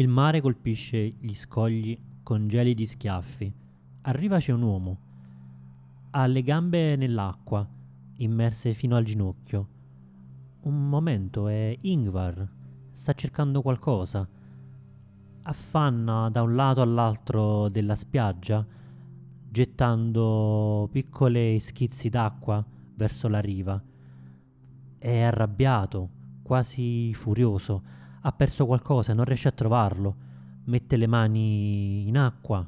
Il mare colpisce gli scogli con gelidi schiaffi. Arriva c'è un uomo. Ha le gambe nell'acqua, immerse fino al ginocchio. Un momento, è Ingvar. Sta cercando qualcosa. Affanna da un lato all'altro della spiaggia, gettando piccoli schizzi d'acqua verso la riva. È arrabbiato, quasi furioso. Ha perso qualcosa, non riesce a trovarlo. Mette le mani in acqua,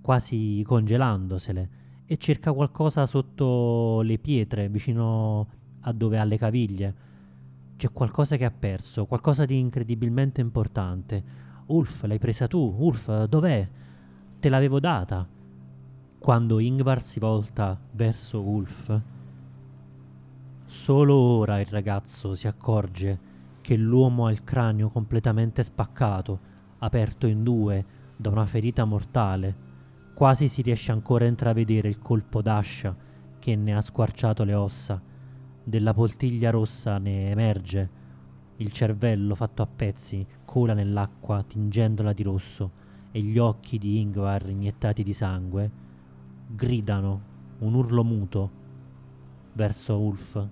quasi congelandosele, e cerca qualcosa sotto le pietre, vicino a dove ha le caviglie. C'è qualcosa che ha perso, qualcosa di incredibilmente importante. Ulf, l'hai presa tu? Ulf, dov'è? Te l'avevo data. Quando Ingvar si volta verso Ulf, Solo ora il ragazzo si accorge che l'uomo ha il cranio completamente spaccato, aperto in due da una ferita mortale. Quasi si riesce ancora a intravedere il colpo d'ascia che ne ha squarciato le ossa. Della poltiglia rossa ne emerge il cervello fatto a pezzi, cola nell'acqua tingendola di rosso e gli occhi di Ingvar iniettati di sangue gridano un urlo muto verso Ulf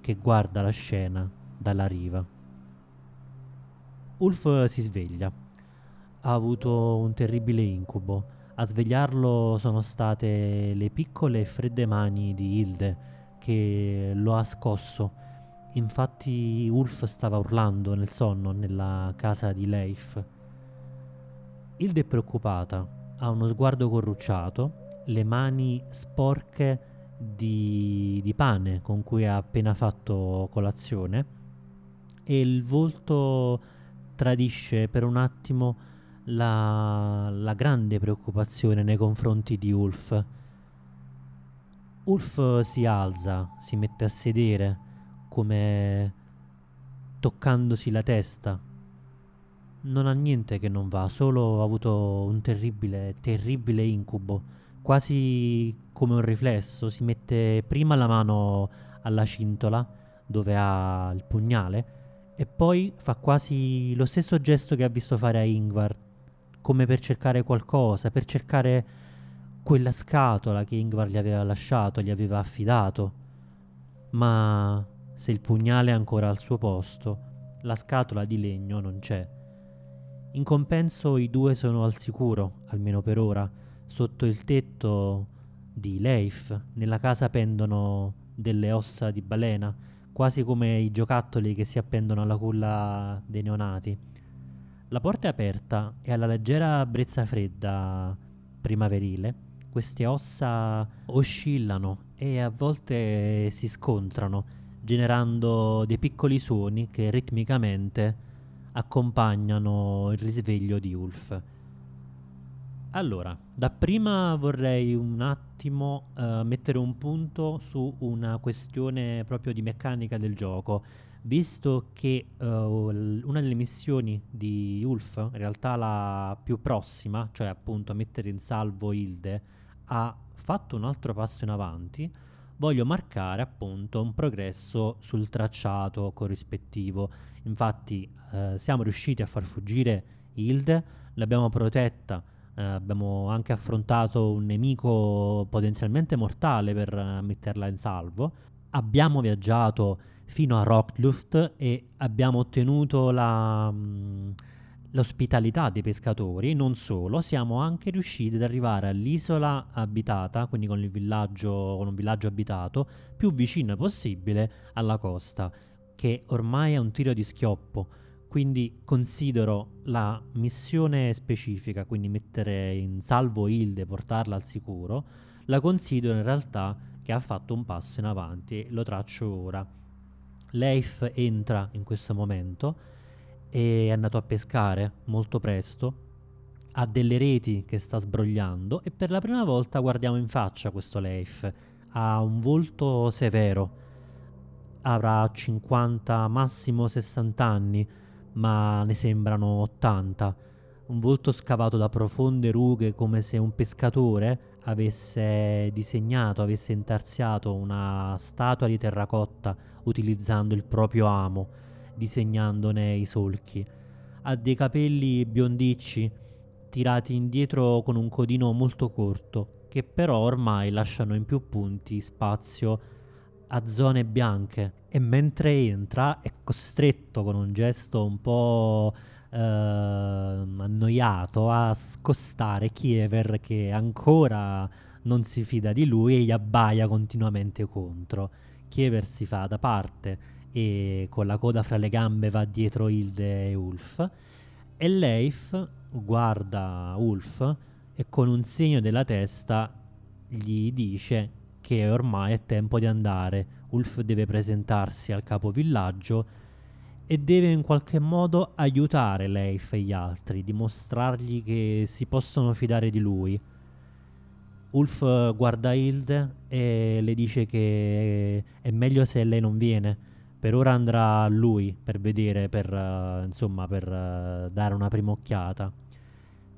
che guarda la scena dalla riva. Ulf si sveglia. Ha avuto un terribile incubo. A svegliarlo sono state le piccole e fredde mani di Hilde che lo ha scosso. Infatti Ulf stava urlando nel sonno nella casa di Leif. Hilde è preoccupata, ha uno sguardo corrucciato, le mani sporche di, di pane con cui ha appena fatto colazione e il volto tradisce per un attimo la, la, grande preoccupazione nei confronti di Ulf. Ulf si alza, si mette a sedere, come toccandosi la testa. Non ha niente che non va, solo ha avuto un terribile, terribile incubo quasi come un riflesso, si mette prima la mano alla cintola dove ha il pugnale e poi fa quasi lo stesso gesto che ha visto fare a Ingvar, come per cercare qualcosa, per cercare quella scatola che Ingvar gli aveva lasciato, gli aveva affidato. Ma se il pugnale è ancora al suo posto, la scatola di legno non c'è. In compenso i due sono al sicuro, almeno per ora Sotto il tetto di Leif, nella casa pendono delle ossa di balena, quasi come i giocattoli che si appendono alla culla dei neonati. La porta è aperta e alla leggera brezza fredda primaverile queste ossa oscillano e a volte si scontrano, generando dei piccoli suoni che ritmicamente accompagnano il risveglio di Ulf. Allora, dapprima vorrei un attimo uh, mettere un punto su una questione proprio di meccanica del gioco, visto che uh, una delle missioni di Ulf, in realtà la più prossima, cioè appunto mettere in salvo Hilde, ha fatto un altro passo in avanti, voglio marcare appunto un progresso sul tracciato corrispettivo. Infatti uh, siamo riusciti a far fuggire Hilde, l'abbiamo protetta eh, abbiamo anche affrontato un nemico potenzialmente mortale per uh, metterla in salvo. Abbiamo viaggiato fino a Rockluft e abbiamo ottenuto la, mh, mm, l'ospitalità dei pescatori. Non solo, siamo anche riusciti ad arrivare all'isola abitata, quindi con, villaggio, con un villaggio abitato, più vicino possibile alla costa, che ormai è un tiro di schioppo quindi considero la missione specifica, quindi mettere in salvo Hilde, portarla al sicuro, la considero in realtà che ha fatto un passo in avanti e lo traccio ora. Leif entra in questo momento è andato a pescare molto presto, ha delle reti che sta sbrogliando e per la prima volta guardiamo in faccia questo Leif. Ha un volto severo, avrà 50, massimo 60 anni, ma ne sembrano 80. Un volto scavato da profonde rughe come se un pescatore avesse disegnato, avesse intarsiato una statua di terracotta utilizzando il proprio amo, disegnandone i solchi. ha dei capelli biondicci tirati indietro con un codino molto corto, che però ormai lasciano in più punti spazio a zone bianche e mentre entra è costretto con un gesto un po' eh, annoiato a scostare Kiever che ancora non si fida di lui e gli abbaia continuamente contro. Kiever si fa da parte e con la coda fra le gambe va dietro Hilde e Ulf e Leif guarda Ulf e con un segno della testa gli dice che ormai è tempo di andare. Ulf deve presentarsi al capovillaggio e deve in qualche modo aiutare Leif e gli altri, dimostrargli che si possono fidare di lui. Ulf guarda Hilde e le dice che è meglio se lei non viene. Per ora andrà lui per vedere, per, uh, insomma, per uh, dare una prima occhiata.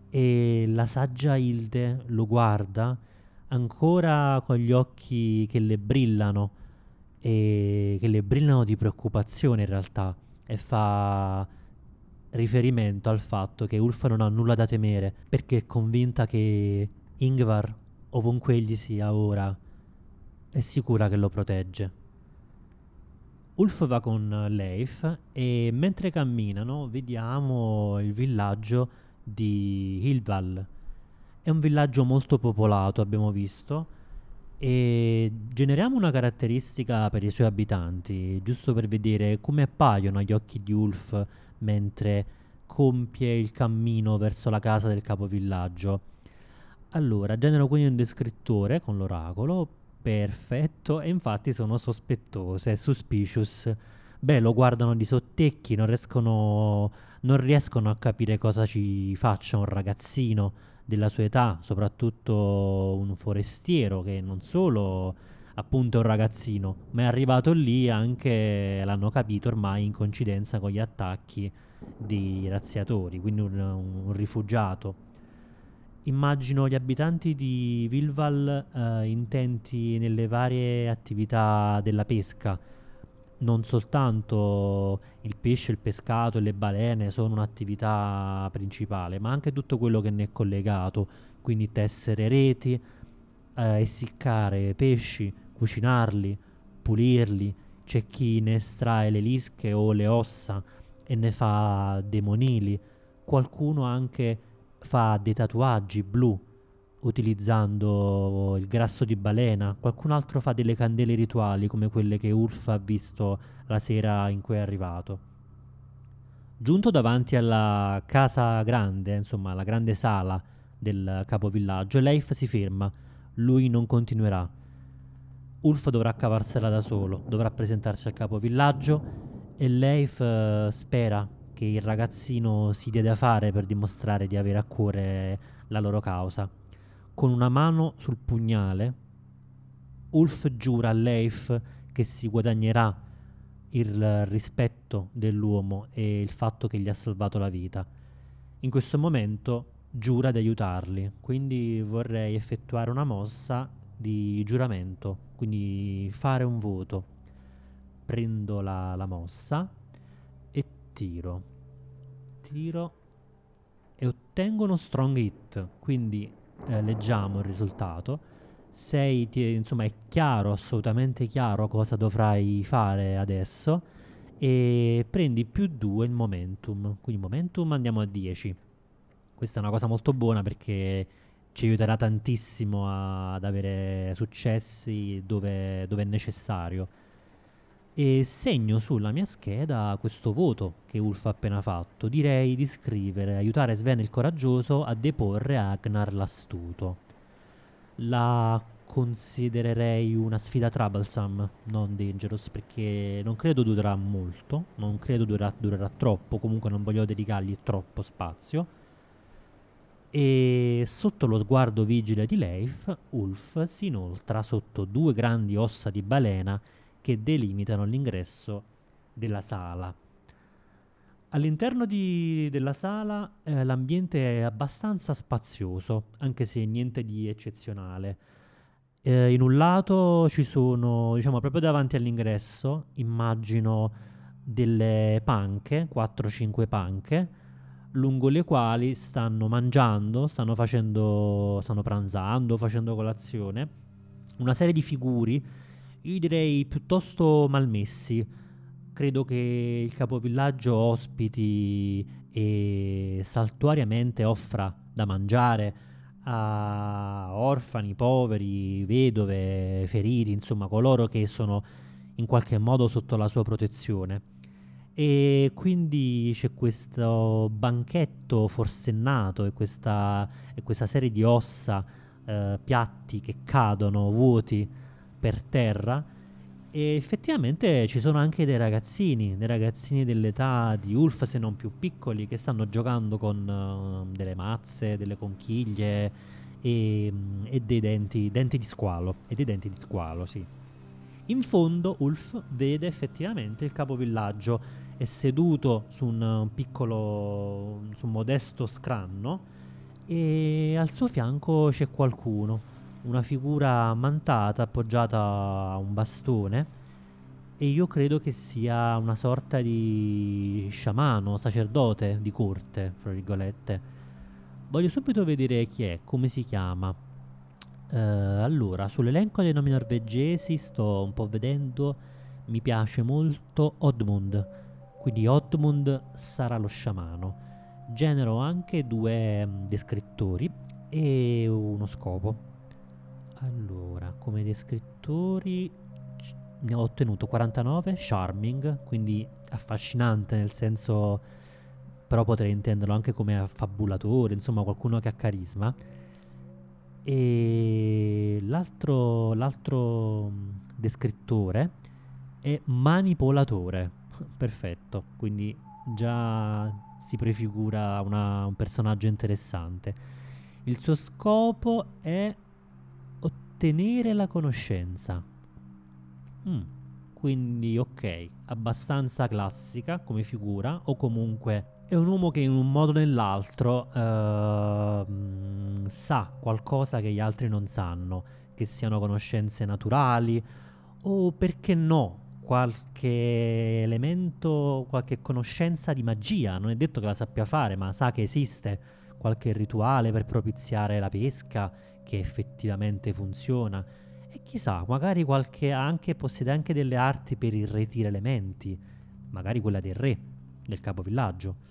E la saggia Hilde lo guarda ancora con gli occhi che le brillano e che le brillano di preoccupazione in realtà e fa riferimento al fatto che Ulf non ha nulla da temere perché è convinta che Ingvar ovunque egli sia ora, è sicura che lo protegge. Ulf va con Leif e mentre camminano vediamo il villaggio di Hilval. È un villaggio molto popolato, abbiamo visto, e generiamo una caratteristica per i suoi abitanti, giusto per vedere come appaiono agli occhi di Ulf mentre compie il cammino verso la casa del capovillaggio. Allora, genero quindi un descrittore con l'oracolo, perfetto, e infatti sono sospettose, suspicious. Beh, lo guardano di sottecchi, non riescono, non riescono a capire cosa ci faccia un ragazzino della sua età, soprattutto un forestiero che non solo appunto è un ragazzino, ma è arrivato lì anche, l'hanno capito ormai in coincidenza con gli attacchi di razziatori, quindi un, un rifugiato immagino gli abitanti di Vilval eh, intenti nelle varie attività della pesca. Non soltanto il pesce, il pescato e le balene sono un'attività principale, ma anche tutto quello che ne è collegato, quindi tessere reti, eh, essiccare pesci, cucinarli, pulirli. C'è chi ne estrae le lische o le ossa e ne fa dei monili, qualcuno anche fa dei tatuaggi blu utilizzando il grasso di balena, qualcun altro fa delle candele rituali come quelle che Ulf ha visto la sera in cui è arrivato. Giunto davanti alla casa grande, insomma la grande sala del capovillaggio, Leif si ferma, lui non continuerà. Ulf dovrà cavarsela da solo, dovrà presentarsi al capovillaggio e Leif uh, spera che il ragazzino si dia da fare per dimostrare di avere a cuore la loro causa. Con una mano sul pugnale, Ulf giura a Leif che si guadagnerà il rispetto dell'uomo e il fatto che gli ha salvato la vita. In questo momento giura di aiutarli, quindi vorrei effettuare una mossa di giuramento, quindi fare un voto. Prendo la, la mossa e tiro tiro e ottengo uno strong hit. Quindi eh, leggiamo il risultato. Sei, ti, insomma, è chiaro, assolutamente chiaro cosa dovrai fare adesso. E prendi più 2 il momentum. Quindi momentum andiamo a 10. Questa è una cosa molto buona perché ci aiuterà tantissimo a, ad avere successi dove, dove è necessario e segno sulla mia scheda questo voto che Ulf ha appena fatto. Direi di scrivere aiutare Sven il coraggioso a deporre Agnar l'astuto. La considererei una sfida troublesome, non dangerous, perché non credo durerà molto, non credo durerà, durerà troppo, comunque non voglio dedicargli troppo spazio. E sotto lo sguardo vigile di Leif, Ulf si inoltra sotto due grandi ossa di balena che delimitano l'ingresso della sala. All'interno di, della sala eh, l'ambiente è abbastanza spazioso, anche se niente di eccezionale. Eh, in un lato ci sono, diciamo, proprio davanti all'ingresso, immagino delle panche, 4-5 panche, lungo le quali stanno mangiando, stanno facendo, stanno pranzando, facendo colazione, una serie di figuri, io direi piuttosto malmessi. Credo che il capovillaggio ospiti e saltuariamente offra da mangiare a orfani, poveri, vedove, feriti, insomma coloro che sono in qualche modo sotto la sua protezione. E quindi c'è questo banchetto forsennato e questa, e questa serie di ossa, eh, piatti che cadono vuoti per terra. E effettivamente ci sono anche dei ragazzini, dei ragazzini dell'età di Ulf, se non più piccoli, che stanno giocando con uh, delle mazze, delle conchiglie e, e dei denti, denti, di squalo. E dei denti di squalo, sì. In fondo Ulf vede effettivamente il capovillaggio è seduto su un piccolo, su un modesto scranno e al suo fianco c'è qualcuno, una figura mantata appoggiata a un bastone e io credo che sia una sorta di sciamano, sacerdote di corte, fra virgolette. Voglio subito vedere chi è, come si chiama. Uh, allora, sull'elenco dei nomi norvegesi sto un po' vedendo, mi piace molto Odmund quindi Otmund sarà lo sciamano. Genero anche due um, descrittori e uno scopo. Allora, come descrittori ne ho ottenuto 49, charming, quindi affascinante nel senso, però potrei intenderlo anche come affabulatore, insomma qualcuno che ha carisma. E l'altro, l'altro mm, descrittore è manipolatore perfetto, quindi già si prefigura una, un personaggio interessante. Il suo scopo è ottenere la conoscenza. Mm, quindi ok, abbastanza classica come figura, o comunque è un uomo che in un modo o nell'altro uh, sa qualcosa che gli altri non sanno, che siano conoscenze naturali o perché no, qualche elemento, qualche conoscenza di magia. Non è detto che la sappia fare, ma sa che esiste qualche rituale per propiziare la pesca che effettivamente funziona. E chissà, magari qualche anche possiede anche delle arti per irretire elementi, magari quella del re, del capovillaggio.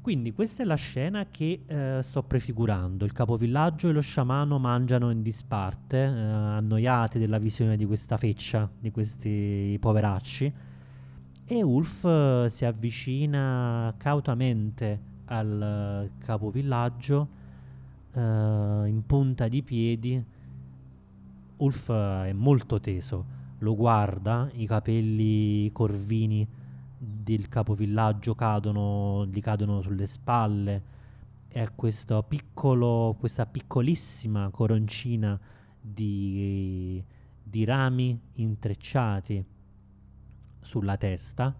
Quindi questa è la scena che eh, sto prefigurando. Il capovillaggio e lo sciamano mangiano in disparte, eh, annoiati della visione di questa feccia, di questi poveracci. E Ulf eh, si avvicina cautamente al capovillaggio, eh, in punta di piedi. Ulf è molto teso, lo guarda, i capelli corvini del capovillaggio cadono, gli cadono sulle spalle e piccolo, questa piccolissima coroncina di, di rami intrecciati sulla testa.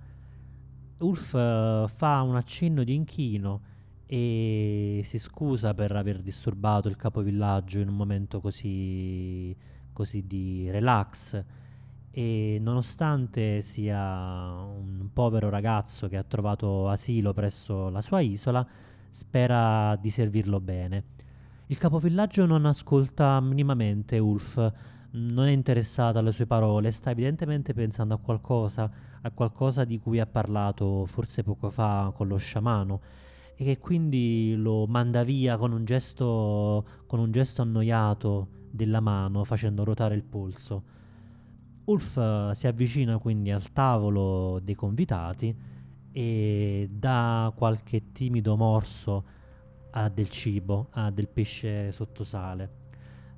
Ulf uh, fa un accenno di inchino e si scusa per aver disturbato il capovillaggio in un momento così, così di relax. E nonostante sia un povero ragazzo che ha trovato asilo presso la sua isola, spera di servirlo bene. Il capovillaggio non ascolta minimamente Ulf, non è interessato alle sue parole, sta evidentemente pensando a qualcosa, a qualcosa di cui ha parlato forse poco fa con lo sciamano e che quindi lo manda via con un gesto, con un gesto annoiato della mano facendo ruotare il polso. Ulf eh, si avvicina quindi al tavolo dei convitati e dà qualche timido morso a del cibo, a del pesce sotto sale.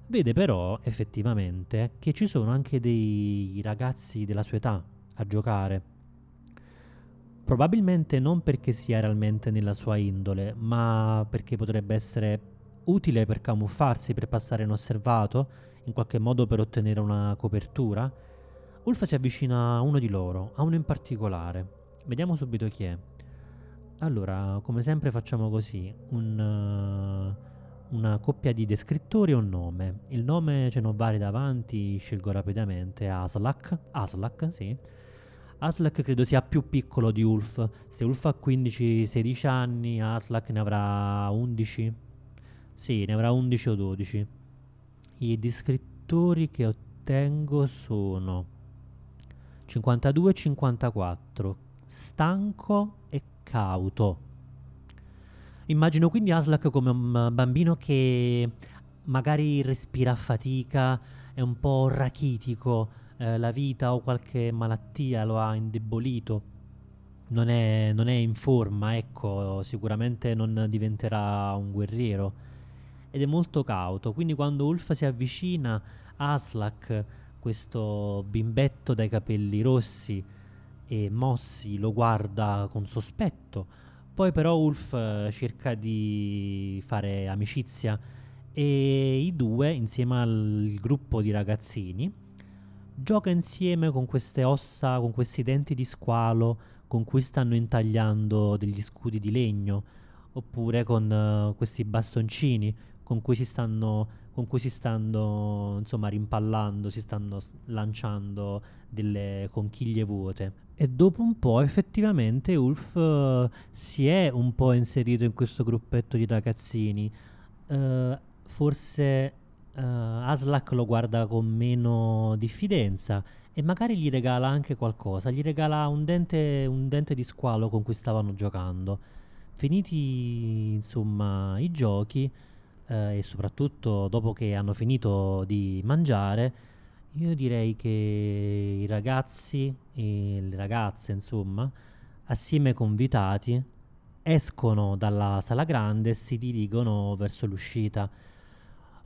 Vede però effettivamente che ci sono anche dei ragazzi della sua età a giocare. Probabilmente non perché sia realmente nella sua indole, ma perché potrebbe essere utile per camuffarsi, per passare inosservato, in qualche modo per ottenere una copertura Ulf si avvicina a uno di loro, a uno in particolare. Vediamo subito chi è. Allora, come sempre facciamo così, un, uh, una coppia di descrittori e un nome. Il nome ce ne ho vari davanti, scelgo rapidamente Aslak, Aslak, sì. Aslak credo sia più piccolo di Ulf. Se Ulf ha 15-16 anni, Aslak ne avrà 11. Sì, ne avrà 11 o 12. I descrittori che ottengo sono 52 e 54. Stanco e cauto. Immagino quindi Aslak come un bambino che magari respira a fatica, è un po' rachitico, eh, la vita o qualche malattia lo ha indebolito. Non è, non è in forma, ecco, sicuramente non diventerà un guerriero. Ed è molto cauto, quindi quando Ulf si avvicina, Aslak, questo bimbetto dai capelli rossi e mossi, lo guarda con sospetto. Poi però Ulf eh, cerca di fare amicizia e i due, insieme al gruppo di ragazzini, gioca insieme con queste ossa, con questi denti di squalo con cui stanno intagliando degli scudi di legno, oppure con uh, questi bastoncini con cui si stanno, cui si stanno insomma rimpallando, si stanno lanciando delle conchiglie vuote. E dopo un po' effettivamente Ulf uh, si è un po' inserito in questo gruppetto di ragazzini. Uh, forse uh, Aslak lo guarda con meno diffidenza e magari gli regala anche qualcosa, gli regala un dente, un dente di squalo con cui stavano giocando. Finiti insomma i giochi eh, e soprattutto dopo che hanno finito di mangiare, io direi che i ragazzi e le ragazze insomma, assieme ai convitati, escono dalla sala grande e si dirigono verso l'uscita.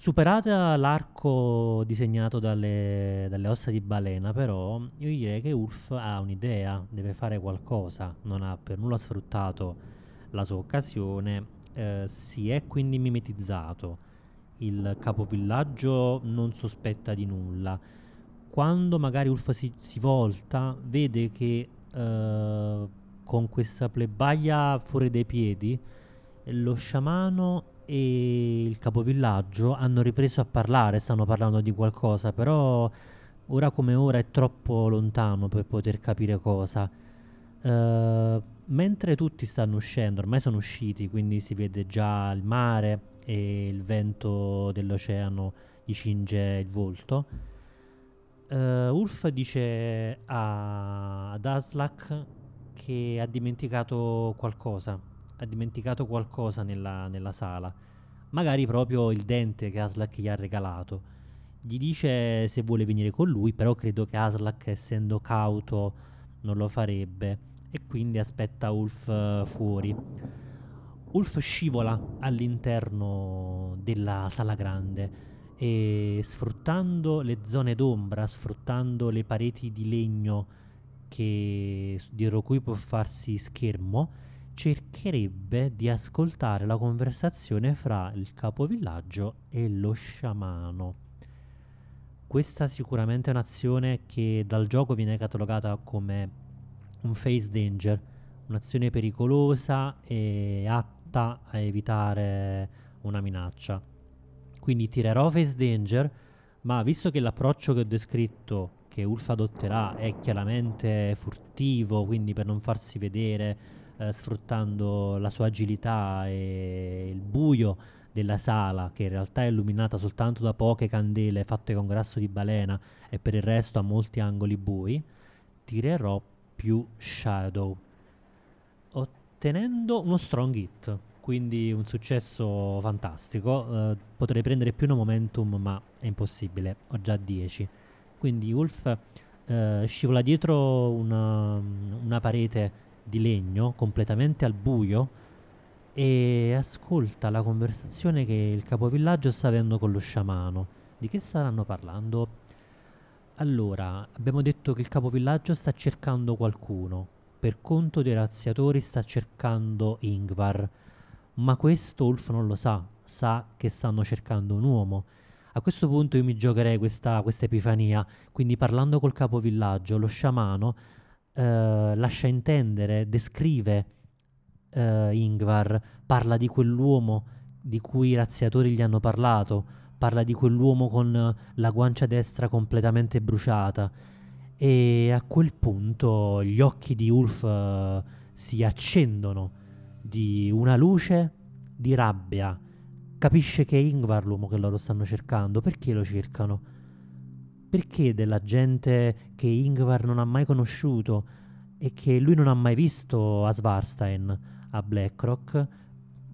Superata l'arco disegnato dalle, dalle, ossa di balena, però, io direi che Ulf ha un'idea, deve fare qualcosa, non ha per nulla sfruttato la sua occasione, eh, si è quindi mimetizzato. Il capovillaggio non sospetta di nulla. Quando magari Ulf si, si volta, vede che eh, con questa plebaia fuori dai piedi, lo sciamano e il capovillaggio hanno ripreso a parlare, stanno parlando di qualcosa, però ora come ora è troppo lontano per poter capire cosa. Uh, mentre tutti stanno uscendo, ormai sono usciti, quindi si vede già il mare e il vento dell'oceano gli cinge il volto. Uh, Ulf dice a, ad Aslak che ha dimenticato qualcosa ha dimenticato qualcosa nella, nella sala, magari proprio il dente che Aslak gli ha regalato. Gli dice se vuole venire con lui, però credo che Aslak, essendo cauto, non lo farebbe e quindi aspetta Ulf uh, fuori. Ulf scivola all'interno della sala grande e sfruttando le zone d'ombra, sfruttando le pareti di legno che, dietro cui può farsi schermo, cercherebbe di ascoltare la conversazione fra il capovillaggio e lo sciamano. Questa sicuramente è un'azione che dal gioco viene catalogata come un face danger, un'azione pericolosa e atta a evitare una minaccia. Quindi tirerò face danger, ma visto che l'approccio che ho descritto che Ulf adotterà è chiaramente furtivo, quindi per non farsi vedere eh, sfruttando la sua agilità e il buio della sala, che in realtà è illuminata soltanto da poche candele fatte con grasso di balena e per il resto ha molti angoli bui, tirerò più Shadow, ottenendo uno strong hit, quindi un successo fantastico. Eh, potrei prendere più no momentum, ma è impossibile, ho già 10. Quindi Wolf eh, scivola dietro una, una parete di legno completamente al buio e ascolta la conversazione che il capovillaggio sta avendo con lo sciamano. Di che staranno parlando? Allora, abbiamo detto che il capovillaggio sta cercando qualcuno. Per conto dei razziatori sta cercando Ingvar. Ma questo Ulf non lo sa. Sa che stanno cercando un uomo. A questo punto io mi giocherei questa, questa epifania. Quindi parlando col capovillaggio, lo sciamano eh, lascia intendere, descrive eh, Ingvar, parla di quell'uomo di cui i razziatori gli hanno parlato, parla di quell'uomo con la guancia destra completamente bruciata E a quel punto gli occhi di Ulf uh, si accendono di una luce di rabbia. Capisce che è Ingvar l'uomo che loro stanno cercando. Perché lo cercano? Perché della gente che Ingvar non ha mai conosciuto e che lui non ha mai visto a Svarstein, a Blackrock?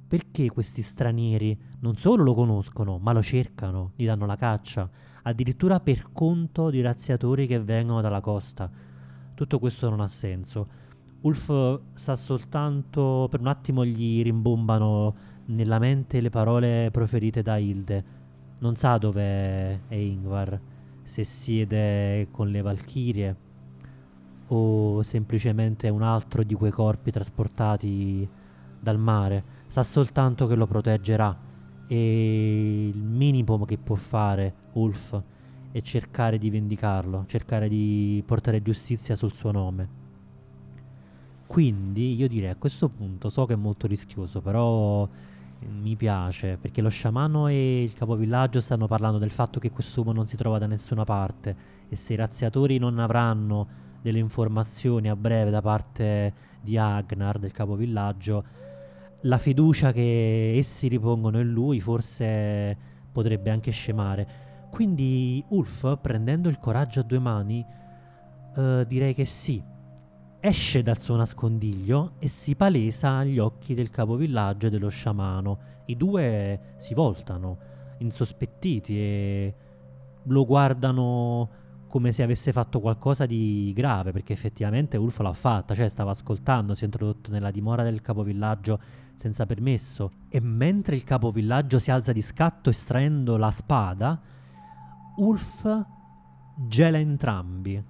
Perché questi stranieri non solo lo conoscono, ma lo cercano, gli danno la caccia, addirittura per conto di razziatori che vengono dalla costa? Tutto questo non ha senso. Ulf sa soltanto, per un attimo gli rimbombano nella mente le parole proferite da Hilde. Non sa dove è Ingvar, se siede con le Valchirie o semplicemente un altro di quei corpi trasportati dal mare. Sa soltanto che lo proteggerà e il minimo che può fare Ulf è cercare di vendicarlo, cercare di portare giustizia sul suo nome. Quindi io direi a questo punto, so che è molto rischioso, però mi piace perché lo sciamano e il capovillaggio stanno parlando del fatto che quest'uomo non si trova da nessuna parte e se i razziatori non avranno delle informazioni a breve da parte di Agnar, del capovillaggio, la fiducia che essi ripongono in lui forse potrebbe anche scemare. Quindi Ulf, prendendo il coraggio a due mani, uh, direi che sì, esce dal suo nascondiglio e si palesa agli occhi del capovillaggio e dello sciamano. I due si voltano, insospettiti, e lo guardano come se avesse fatto qualcosa di grave, perché effettivamente Ulf l'ha fatta, cioè stava ascoltando, si è introdotto nella dimora del capovillaggio senza permesso, e mentre il capovillaggio si alza di scatto estraendo la spada, Ulf gela entrambi,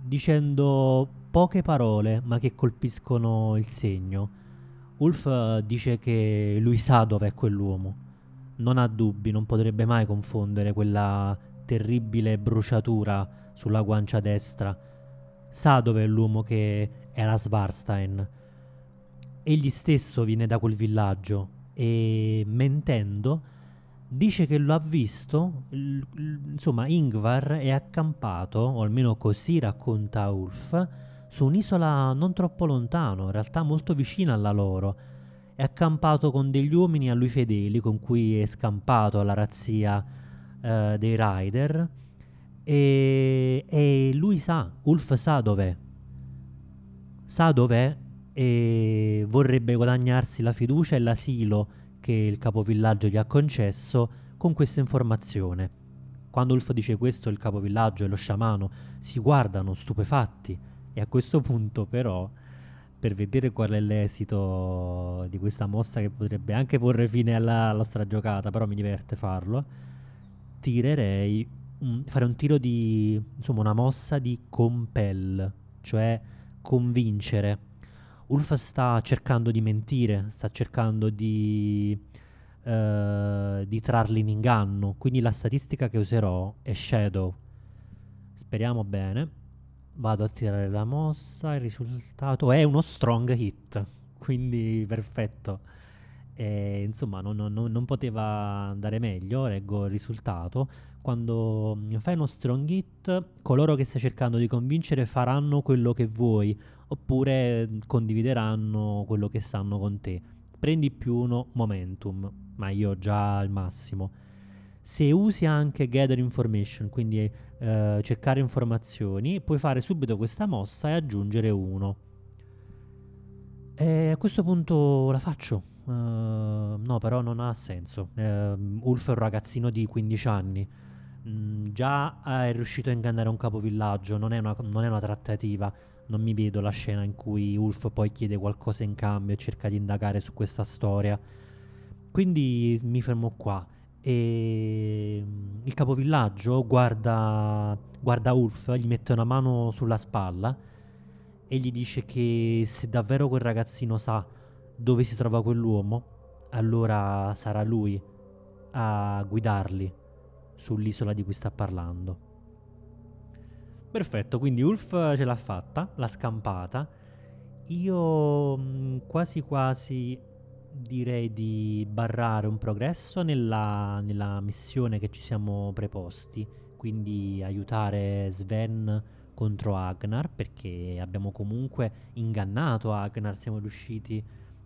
dicendo poche parole ma che colpiscono il segno. Ulf eh, dice che lui sa dove è quell'uomo. Non ha dubbi, non potrebbe mai confondere quella terribile bruciatura sulla guancia destra. Sa dove è l'uomo che era Svarstein. Egli stesso viene da quel villaggio e, mentendo, dice che lo ha visto, l- l- insomma Ingvar è accampato, o almeno così racconta Ulf, su un'isola non troppo lontano, in realtà molto vicina alla loro. È accampato con degli uomini a lui fedeli con cui è scampato alla razzia eh, dei rider e, e lui sa, Ulf sa dov'è. Sa dov'è e vorrebbe guadagnarsi la fiducia e l'asilo che il capovillaggio gli ha concesso con questa informazione. Quando Ulf dice questo, il capovillaggio e lo sciamano si guardano stupefatti e a questo punto però, per vedere qual è l'esito di questa mossa che potrebbe anche porre fine alla, alla nostra giocata, però mi diverte farlo, tirerei, un, fare un tiro di, insomma, una mossa di compel, cioè convincere. Ulf sta cercando di mentire, sta cercando di, uh, di trarli in inganno, quindi la statistica che userò è Shadow. Speriamo bene. Vado a tirare la mossa, il risultato è uno strong hit, quindi perfetto. E, insomma, non, non, non, poteva andare meglio, leggo il risultato. Quando mm, fai uno strong hit, coloro che stai cercando di convincere faranno quello che vuoi, oppure mm, condivideranno quello che sanno con te. Prendi più uno momentum, ma io già al massimo. Se usi anche gather information, quindi eh, cercare informazioni, puoi fare subito questa mossa e aggiungere uno. E a questo punto la faccio. Uh, no, però non ha senso. Uh, Ulf è un ragazzino di 15 anni. Mm, già è riuscito a ingannare un capovillaggio. Non è, una, non è una trattativa. Non mi vedo la scena in cui Ulf poi chiede qualcosa in cambio e cerca di indagare su questa storia. Quindi mi fermo qua e mm, il capovillaggio guarda, guarda Ulf, gli mette una mano sulla spalla e gli dice che se davvero quel ragazzino sa dove si trova quell'uomo, allora sarà lui a guidarli sull'isola di cui sta parlando. Perfetto, quindi Ulf ce l'ha fatta, l'ha scampata. Io mm, quasi quasi direi di barrare un progresso nella, nella missione che ci siamo preposti, quindi aiutare Sven contro Agnar perché abbiamo comunque ingannato Agnar, siamo riusciti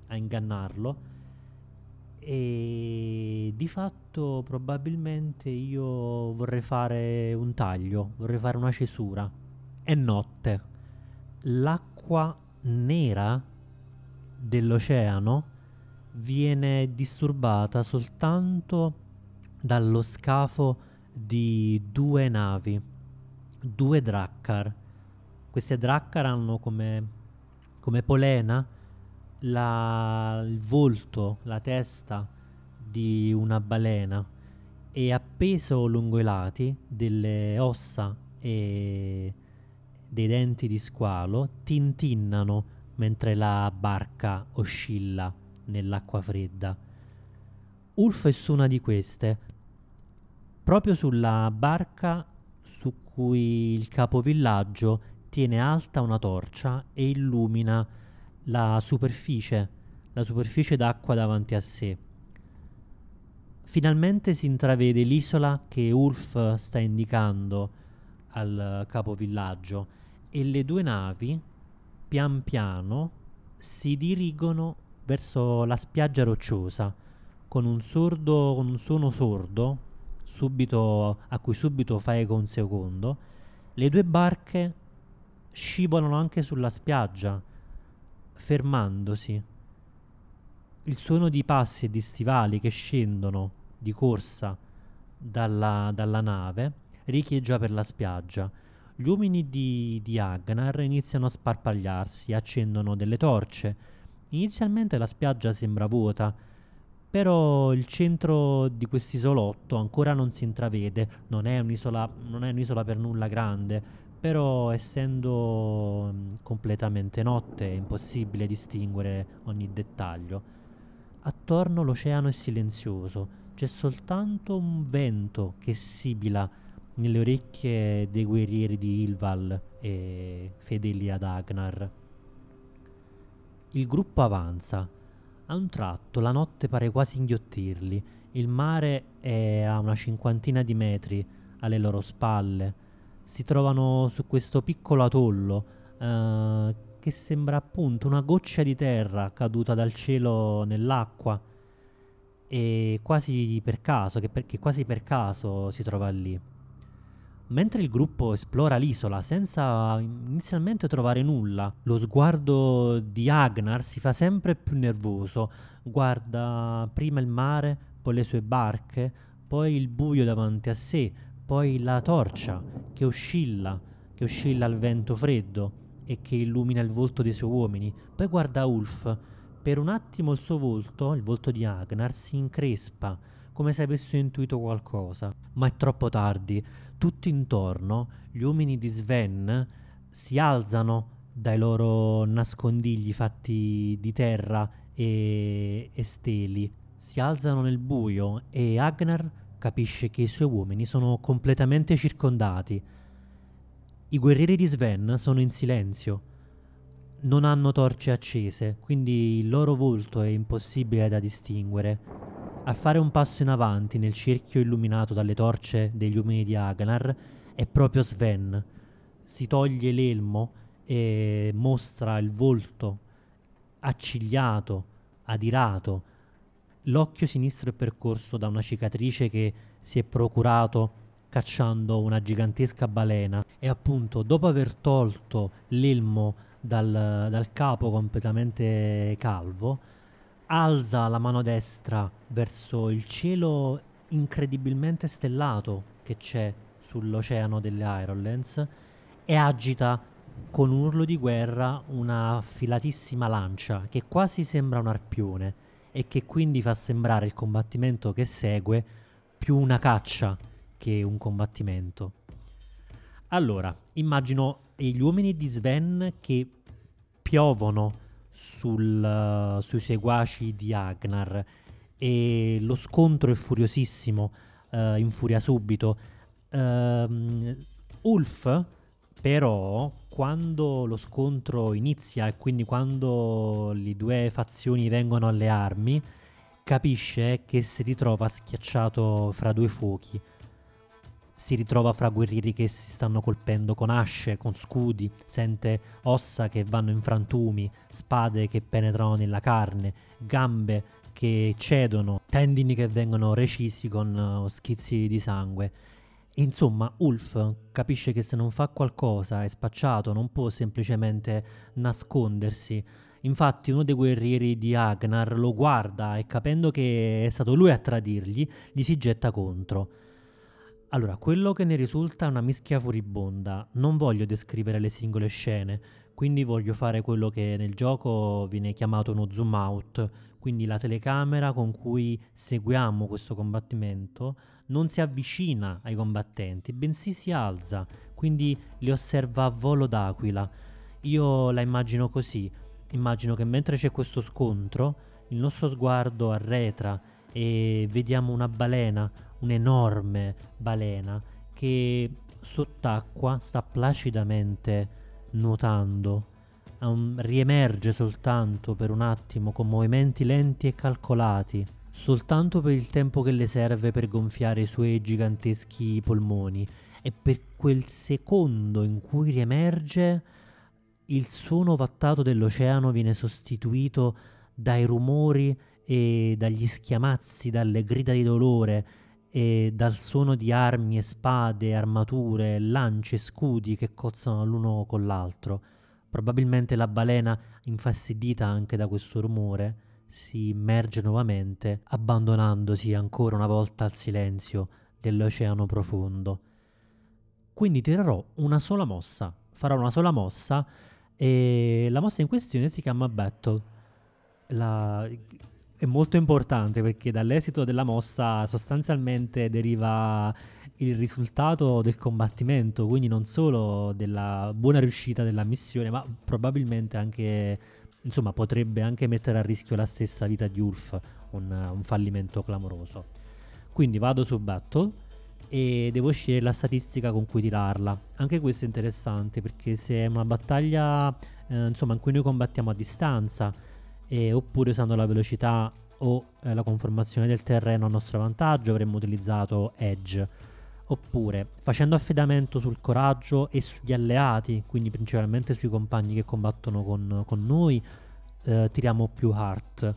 a ingannarlo e di fatto probabilmente io vorrei fare un taglio, vorrei fare una cesura. È notte. L'acqua nera dell'oceano viene disturbata soltanto dallo scafo di due navi, due Drakkar. Queste Drakkar hanno come, come polena la, il volto, la testa di una balena e appeso lungo i lati delle ossa e dei denti di squalo tintinnano mentre la barca oscilla nell'acqua fredda. Ulf è su una di queste, proprio sulla barca su cui il capovillaggio tiene alta una torcia e illumina la superficie, la superficie d'acqua davanti a sé. Finalmente si intravede l'isola che Ulf sta indicando al capovillaggio e le due navi pian piano si dirigono verso la spiaggia rocciosa con un sordo con un suono sordo subito, a cui subito fa eco un secondo le due barche scivolano anche sulla spiaggia fermandosi. Il suono di passi e di stivali che scendono di corsa dalla, dalla nave richieggia per la spiaggia. Gli uomini di, di Agnar iniziano a sparpagliarsi, accendono delle torce. Inizialmente la spiaggia sembra vuota, però il centro di quest'isolotto ancora non si intravede, non è un'isola, non è un'isola per nulla grande, però essendo mm, completamente notte è impossibile distinguere ogni dettaglio. Attorno l'oceano è silenzioso, c'è soltanto un vento che sibila nelle orecchie dei guerrieri di Ilval e fedeli ad Agnar. Il gruppo avanza. A un tratto la notte pare quasi inghiottirli. Il mare è a una cinquantina di metri alle loro spalle si trovano su questo piccolo atollo uh, che sembra appunto una goccia di terra caduta dal cielo nell'acqua e quasi per caso, che, per, che quasi per caso si trova lì. Mentre il gruppo esplora l'isola senza inizialmente trovare nulla, lo sguardo di Agnar si fa sempre più nervoso. Guarda prima il mare, poi le sue barche, poi il buio davanti a sé, poi la torcia che oscilla, che oscilla al vento freddo e che illumina il volto dei suoi uomini. Poi guarda Ulf. Per un attimo il suo volto, il volto di Agnar, si increspa, come se avesse intuito qualcosa. Ma è troppo tardi. Tutti intorno, gli uomini di Sven si alzano dai loro nascondigli fatti di terra e, e steli. Si alzano nel buio e Agnar capisce che i suoi uomini sono completamente circondati. I guerrieri di Sven sono in silenzio. Non hanno torce accese, quindi il loro volto è impossibile da distinguere. A fare un passo in avanti nel cerchio illuminato dalle torce degli uomini di Agnar è proprio Sven. Si toglie l'elmo e mostra il volto accigliato, adirato, L'occhio sinistro è percorso da una cicatrice che si è procurato cacciando una gigantesca balena e appunto dopo aver tolto l'elmo dal, dal capo completamente calvo alza la mano destra verso il cielo incredibilmente stellato che c'è sull'oceano delle Ironlands e agita con un urlo di guerra una filatissima lancia che quasi sembra un arpione e che quindi fa sembrare il combattimento che segue più una caccia che un combattimento. Allora, immagino gli uomini di Sven che piovono sul, sui seguaci di Agnar e lo scontro è furiosissimo, uh, infuria subito. Uh, Ulf però quando lo scontro inizia e quindi quando le due fazioni vengono alle armi, capisce che si ritrova schiacciato fra due fuochi. Si ritrova fra guerrieri che si stanno colpendo con asce, con scudi, sente ossa che vanno in frantumi, spade che penetrano nella carne, gambe che cedono, tendini che vengono recisi con uh, schizzi di sangue. Insomma, Ulf capisce che se non fa qualcosa è spacciato, non può semplicemente nascondersi. Infatti uno dei guerrieri di Agnar lo guarda e capendo che è stato lui a tradirgli, gli si getta contro. Allora, quello che ne risulta è una mischia furibonda. Non voglio descrivere le singole scene, quindi voglio fare quello che nel gioco viene chiamato uno zoom out, quindi la telecamera con cui seguiamo questo combattimento non si avvicina ai combattenti, bensì si alza, quindi li osserva a volo d'aquila. Io la immagino così, immagino che mentre c'è questo scontro, il nostro sguardo arretra e vediamo una balena un'enorme balena che sott'acqua sta placidamente nuotando. Um, riemerge soltanto per un attimo con movimenti lenti e calcolati, soltanto per il tempo che le serve per gonfiare i suoi giganteschi polmoni e per quel secondo in cui riemerge il suono ovattato dell'oceano viene sostituito dai rumori e dagli schiamazzi, dalle grida di dolore e dal suono di armi e spade, armature, lance scudi che cozzano l'uno con l'altro. Probabilmente la balena, infastidita anche da questo rumore, si immerge nuovamente, abbandonandosi ancora una volta al silenzio dell'oceano profondo. Quindi tirerò una sola mossa, farò una sola mossa e la mossa in questione si chiama Battle. La, è molto importante perché dall'esito della mossa sostanzialmente deriva il risultato del combattimento, quindi non solo della buona riuscita della missione, ma probabilmente anche, insomma, potrebbe anche mettere a rischio la stessa vita di Ulf, un, un fallimento clamoroso. Quindi vado su Battle e devo scegliere la statistica con cui tirarla. Anche questo è interessante perché se è una battaglia, eh, insomma, in cui noi combattiamo a distanza, e, oppure usando la velocità o eh, la conformazione del terreno a nostro vantaggio avremmo utilizzato Edge. Oppure facendo affidamento sul coraggio e sugli alleati quindi principalmente sui compagni che combattono con, con noi eh, tiriamo più Heart.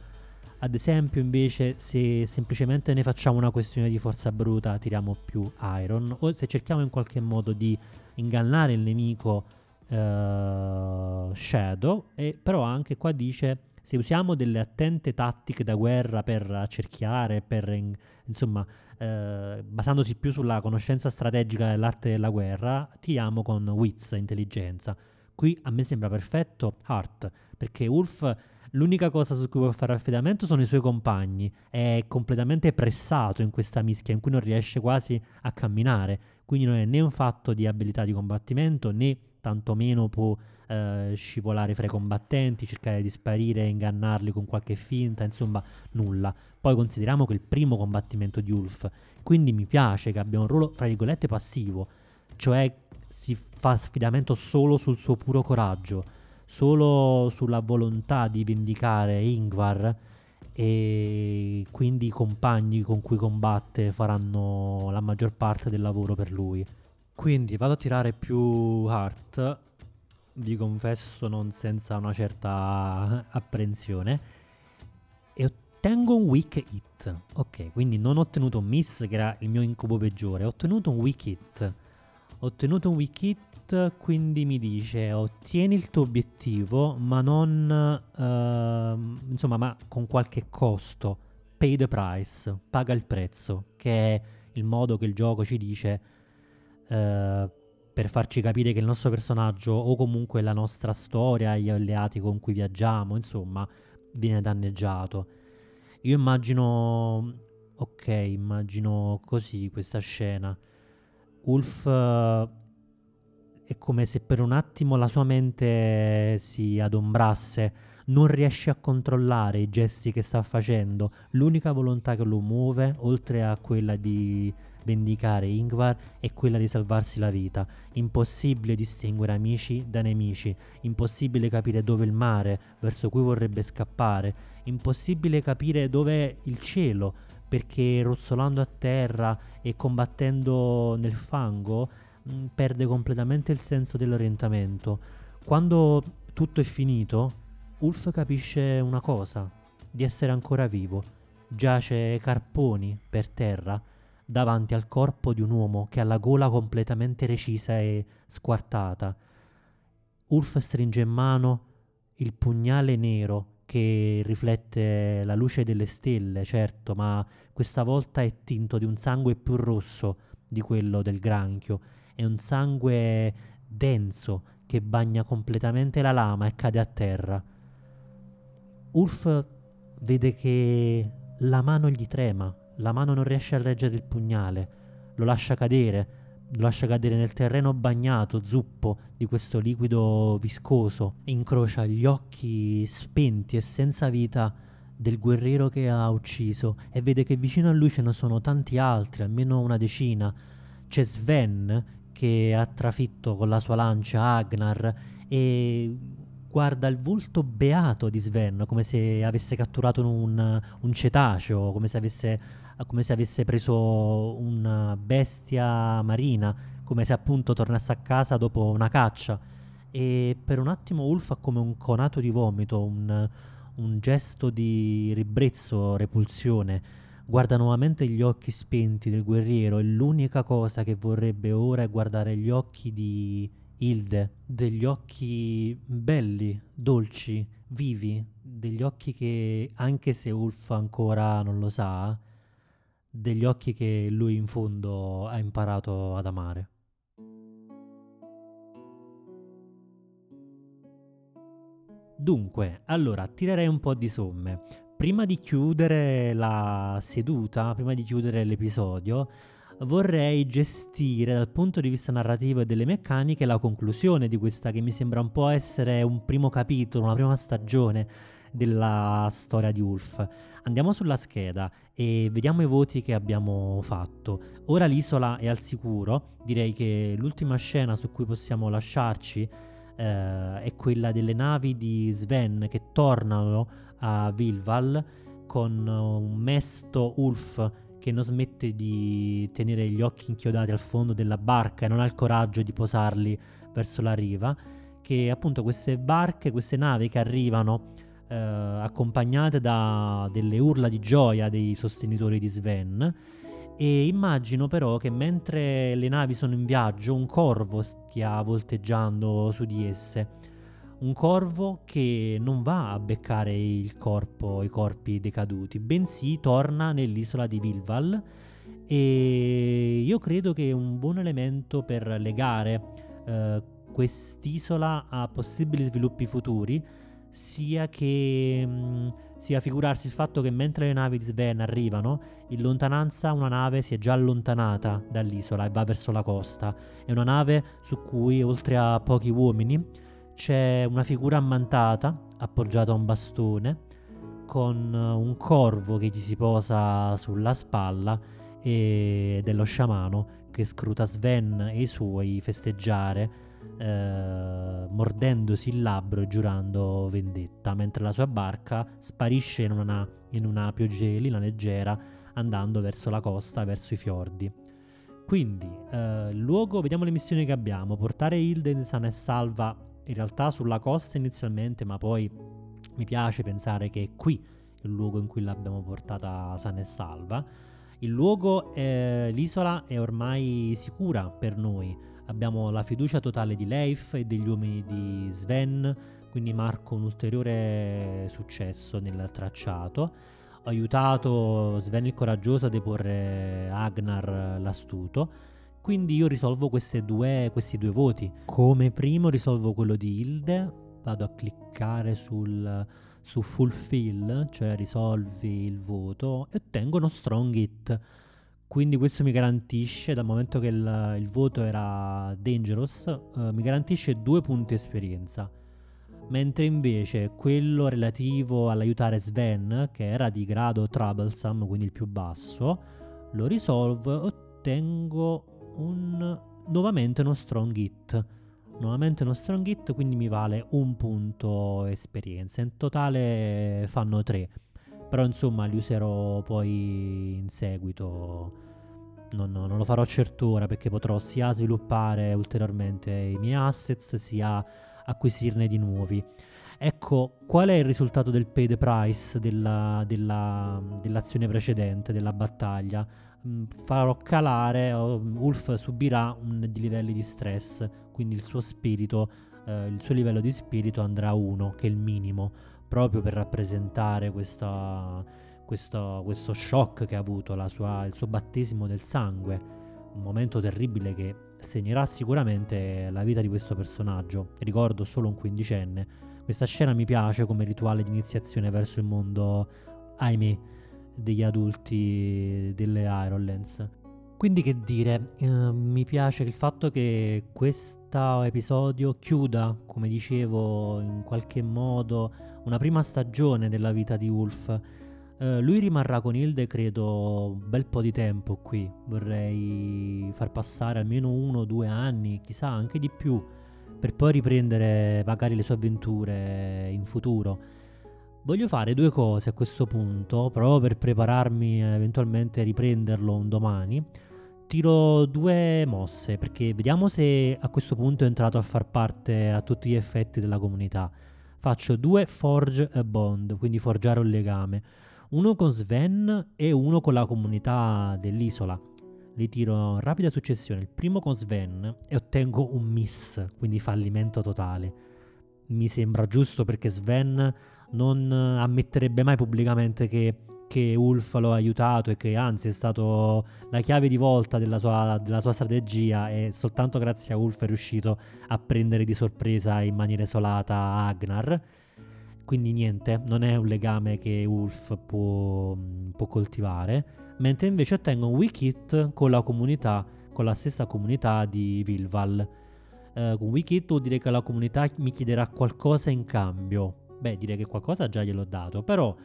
Ad esempio invece se semplicemente ne facciamo una questione di forza bruta tiriamo più Iron. O se cerchiamo in qualche modo di ingannare il nemico Uh, Shadow, e però anche qua dice se usiamo delle attente tattiche da guerra per accerchiare, per in, insomma, eh, basandosi più sulla conoscenza strategica dell'arte della guerra, tiriamo con Wits, intelligenza. Qui a me sembra perfetto Heart, perché Wolf l'unica cosa su cui può fare affidamento sono i suoi compagni, è completamente pressato in questa mischia in cui non riesce quasi a camminare, quindi non è né un fatto di abilità di combattimento né tantomeno può eh, scivolare fra i combattenti, cercare di sparire, ingannarli con qualche finta, insomma nulla. Poi consideriamo che è il primo combattimento di Ulf, quindi mi piace che abbia un ruolo, fra virgolette, passivo, cioè si fa affidamento solo sul suo puro coraggio, solo sulla volontà di vendicare Ingvar e quindi i compagni con cui combatte faranno la maggior parte del lavoro per lui. Quindi vado a tirare più heart vi confesso non senza una certa apprensione, e ottengo un weak hit. Ok, quindi non ho ottenuto un miss, che era il mio incubo peggiore, ho ottenuto un weak hit. Ho ottenuto un weak hit, quindi mi dice ottieni il tuo obiettivo, ma non... Uh, insomma, ma con qualche costo. Pay the price, paga il prezzo, che è il modo che il gioco ci dice uh, per farci capire che il nostro personaggio o comunque la nostra storia, gli alleati con cui viaggiamo, insomma, viene danneggiato. Io immagino, ok, immagino così questa scena. Ulf uh, è come se per un attimo la sua mente si adombrasse, non riesce a controllare i gesti che sta facendo. L'unica volontà che lo muove, oltre a quella di vendicare Ingvar è quella di salvarsi la vita. Impossibile distinguere amici da nemici, impossibile capire dove il mare verso cui vorrebbe scappare, impossibile capire dove è il cielo perché rozzolando a terra e combattendo nel fango mh, mm, perde completamente il senso dell'orientamento. Quando tutto è finito, Ulf capisce una cosa, di essere ancora vivo. Giace carponi per terra davanti al corpo di un uomo che ha la gola completamente recisa e squartata. Ulf stringe in mano il pugnale nero che riflette la luce delle stelle, certo, ma questa volta è tinto di un sangue più rosso di quello del granchio. È un sangue denso che bagna completamente la lama e cade a terra. Ulf vede che la mano gli trema, la mano non riesce a reggere il pugnale, lo lascia cadere, lo lascia cadere nel terreno bagnato, zuppo di questo liquido viscoso e incrocia gli occhi spenti e senza vita del guerriero che ha ucciso e vede che vicino a lui ce ne sono tanti altri, almeno una decina. C'è Sven che ha trafitto con la sua lancia Agnar e guarda il volto beato di Sven come se avesse catturato un, un cetaceo, come se avesse come se avesse preso una bestia marina, come se appunto tornasse a casa dopo una caccia. E per un attimo Ulf ha come un conato di vomito, un, un gesto di ribrezzo, repulsione. Guarda nuovamente gli occhi spenti del guerriero e l'unica cosa che vorrebbe ora è guardare gli occhi di Hilde, degli occhi belli, dolci, vivi, degli occhi che anche se Ulf ancora non lo sa, degli occhi che lui in fondo ha imparato ad amare. Dunque, allora tirerei un po' di somme. Prima di chiudere la seduta, prima di chiudere l'episodio, vorrei gestire dal punto di vista narrativo e delle meccaniche la conclusione di questa che mi sembra un po' essere un primo capitolo, una prima stagione della storia di Ulf. Andiamo sulla scheda e vediamo i voti che abbiamo fatto. Ora l'isola è al sicuro, direi che l'ultima scena su cui possiamo lasciarci eh, è quella delle navi di Sven che tornano a Vilval con un mesto Ulf che non smette di tenere gli occhi inchiodati al fondo della barca e non ha il coraggio di posarli verso la riva, che appunto queste barche, queste navi che arrivano eh, accompagnate da delle urla di gioia dei sostenitori di Sven. E immagino però che mentre le navi sono in viaggio un corvo stia volteggiando su di esse. Un corvo che non va a beccare il corpo, i corpi decaduti, bensì torna nell'isola di Vilval. E io credo che un buon elemento per legare eh, quest'isola a possibili sviluppi futuri sia che mh, sia figurarsi il fatto che mentre le navi di Sven arrivano, in lontananza una nave si è già allontanata dall'isola e va verso la costa. È una nave su cui, oltre a pochi uomini, c'è una figura ammantata, appoggiata a un bastone, con un corvo che gli si posa sulla spalla e dello sciamano che scruta Sven e i suoi festeggiare eh, mordendosi il labbro e giurando vendetta, mentre la sua barca sparisce in una, in una pioggelina leggera andando verso la costa, verso i fiordi. Quindi, eh, luogo, vediamo le missioni che abbiamo. Portare Hilde sana e salva in realtà sulla costa inizialmente, ma poi mi piace pensare che è qui il luogo in cui l'abbiamo portata sana e salva. Il luogo, eh, l'isola è ormai sicura per noi abbiamo la fiducia totale di Leif e degli uomini di Sven, quindi marco un ulteriore successo nel tracciato. Ho aiutato Sven il coraggioso a deporre Agnar l'astuto. Quindi io risolvo due, questi due voti. Come primo risolvo quello di Hilde, vado a cliccare sul, su fulfill, cioè risolvi il voto e ottengo uno strong hit quindi questo mi garantisce, dal momento che il, il voto era dangerous, uh, mi garantisce due punti esperienza. Mentre invece quello relativo all'aiutare Sven, che era di grado troublesome, quindi il più basso, lo risolvo e ottengo un, nuovamente uno strong hit. Nuovamente uno strong hit, quindi mi vale un punto esperienza. In totale fanno tre. Però insomma li userò poi in seguito. Non, non, lo farò certo ora perché potrò sia sviluppare ulteriormente i miei assets sia acquisirne di nuovi. Ecco, qual è il risultato del paid price della, della, dell'azione precedente, della battaglia? Mm, farò calare, Ulf subirà di livelli di stress, quindi il suo spirito, eh, il suo livello di spirito andrà a 1, che è il minimo, proprio per rappresentare questa, questo, questo shock che ha avuto, sua, il suo battesimo del sangue, un momento terribile che segnerà sicuramente la vita di questo personaggio. Ricordo solo un quindicenne. Questa scena mi piace come rituale di iniziazione verso il mondo, ahimè, degli adulti delle Ironlands. Quindi che dire, eh, mi piace il fatto che questo episodio chiuda, come dicevo, in qualche modo una prima stagione della vita di Wolf. Eh, lui rimarrà con Hilde credo un bel po' di tempo qui, vorrei far passare almeno uno o due anni, chissà anche di più, per poi riprendere magari le sue avventure in futuro. Voglio fare due cose a questo punto, proprio per prepararmi eventualmente a riprenderlo un domani. Tiro due mosse perché vediamo se a questo punto è entrato a far parte a tutti gli effetti della comunità. Faccio due Forge a Bond, quindi forgiare un legame. Uno con Sven e uno con la comunità dell'isola. Li tiro in rapida successione. Il primo con Sven e ottengo un miss, quindi fallimento totale. Mi sembra giusto perché Sven non ammetterebbe mai pubblicamente che, che Ulf lo ha aiutato e che anzi è stato la chiave di volta della sua, della sua strategia e soltanto grazie a Ulf è riuscito a prendere di sorpresa in maniera isolata Agnar. Quindi niente, non è un legame che Ulf può, può coltivare, mentre invece ottengo un wikit con la comunità, con la stessa comunità di Vilval. Uh, con wikit vuol dire che la comunità mi chiederà qualcosa in cambio, Beh, direi che qualcosa già gliel'ho dato, però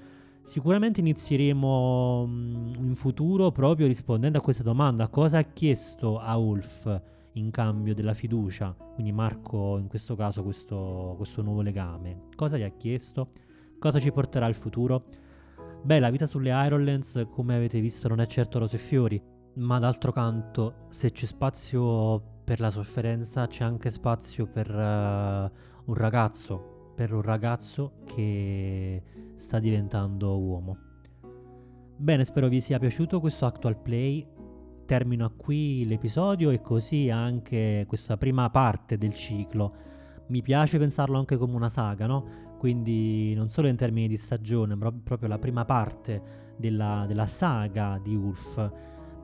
sicuramente inizieremo mm, in futuro proprio rispondendo a questa domanda. Cosa ha chiesto a Ulf in cambio della fiducia? Quindi Marco in questo caso questo, questo nuovo legame. Cosa gli ha chiesto? Cosa ci porterà il futuro? Beh, la vita sulle Ironlands, come avete visto, non è certo rose e fiori, ma d'altro canto, se c'è spazio per la sofferenza, c'è anche spazio per uh, un ragazzo per un ragazzo che sta diventando uomo. Bene, spero vi sia piaciuto questo actual play. Termino qui l'episodio e così anche questa prima parte del ciclo. Mi piace pensarlo anche come una saga, no? Quindi non solo in termini di stagione, ma proprio la prima parte della, della saga di Ulf.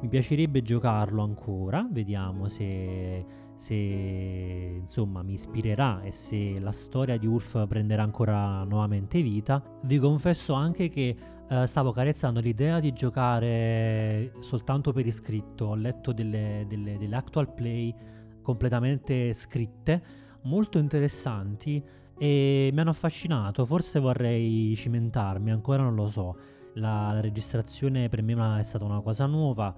Mi piacerebbe giocarlo ancora, vediamo se se insomma mi ispirerà e se la storia di Ulf prenderà ancora nuovamente vita. Vi confesso anche che eh, stavo carezzando l'idea di giocare soltanto per iscritto. Ho letto delle, delle, delle actual play completamente scritte, molto interessanti e mi hanno affascinato. Forse vorrei cimentarmi, ancora non lo so. La, la registrazione per me è stata una cosa nuova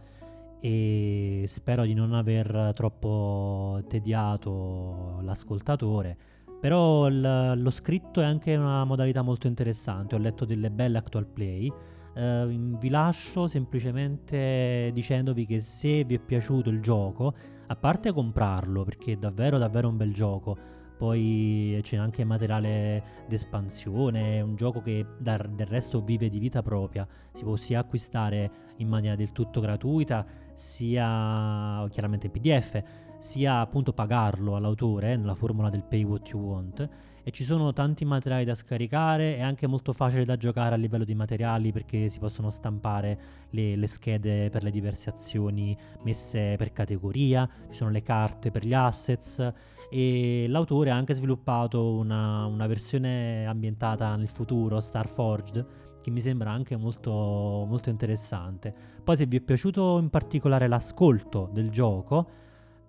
e spero di non aver troppo tediato l'ascoltatore. Però l- lo scritto è anche una modalità molto interessante, ho letto delle belle actual play. Uh, vi lascio semplicemente dicendovi che se vi è piaciuto il gioco, a parte comprarlo perché è davvero davvero un bel gioco, poi c'è anche materiale d'espansione, è un gioco che da, del resto vive di vita propria, si può sia acquistare in maniera del tutto gratuita, sia chiaramente PDF, sia appunto pagarlo all'autore nella formula del pay what you want. E ci sono tanti materiali da scaricare, è anche molto facile da giocare a livello di materiali perché si possono stampare le, le schede per le diverse azioni messe per categoria, ci sono le carte per gli assets e l'autore ha anche sviluppato una, una versione ambientata nel futuro, Starforged, che mi sembra anche molto, molto interessante. Poi se vi è piaciuto in particolare l'ascolto del gioco,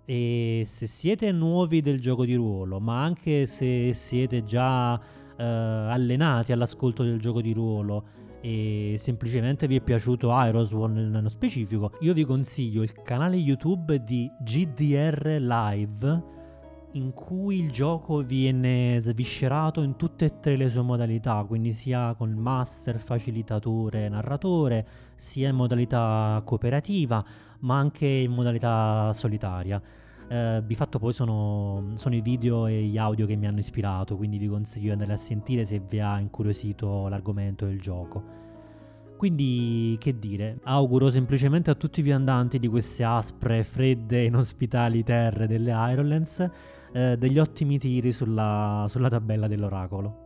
e se siete nuovi del gioco di ruolo, ma anche se siete già eh, allenati all'ascolto del gioco di ruolo e semplicemente vi è piaciuto Aeroswan nello specifico, io vi consiglio il canale YouTube di GDR Live in cui il gioco viene sviscerato in tutte e tre le sue modalità, quindi sia con master, facilitatore, narratore, sia in modalità cooperativa, ma anche in modalità solitaria. Eh, di fatto poi sono, sono, i video e gli audio che mi hanno ispirato, quindi vi consiglio di andare a sentire se vi ha incuriosito l'argomento del gioco. Quindi, che dire, auguro semplicemente a tutti i viandanti di queste aspre, fredde e inospitali terre delle Ironlands eh, degli ottimi tiri sulla, sulla tabella dell'oracolo.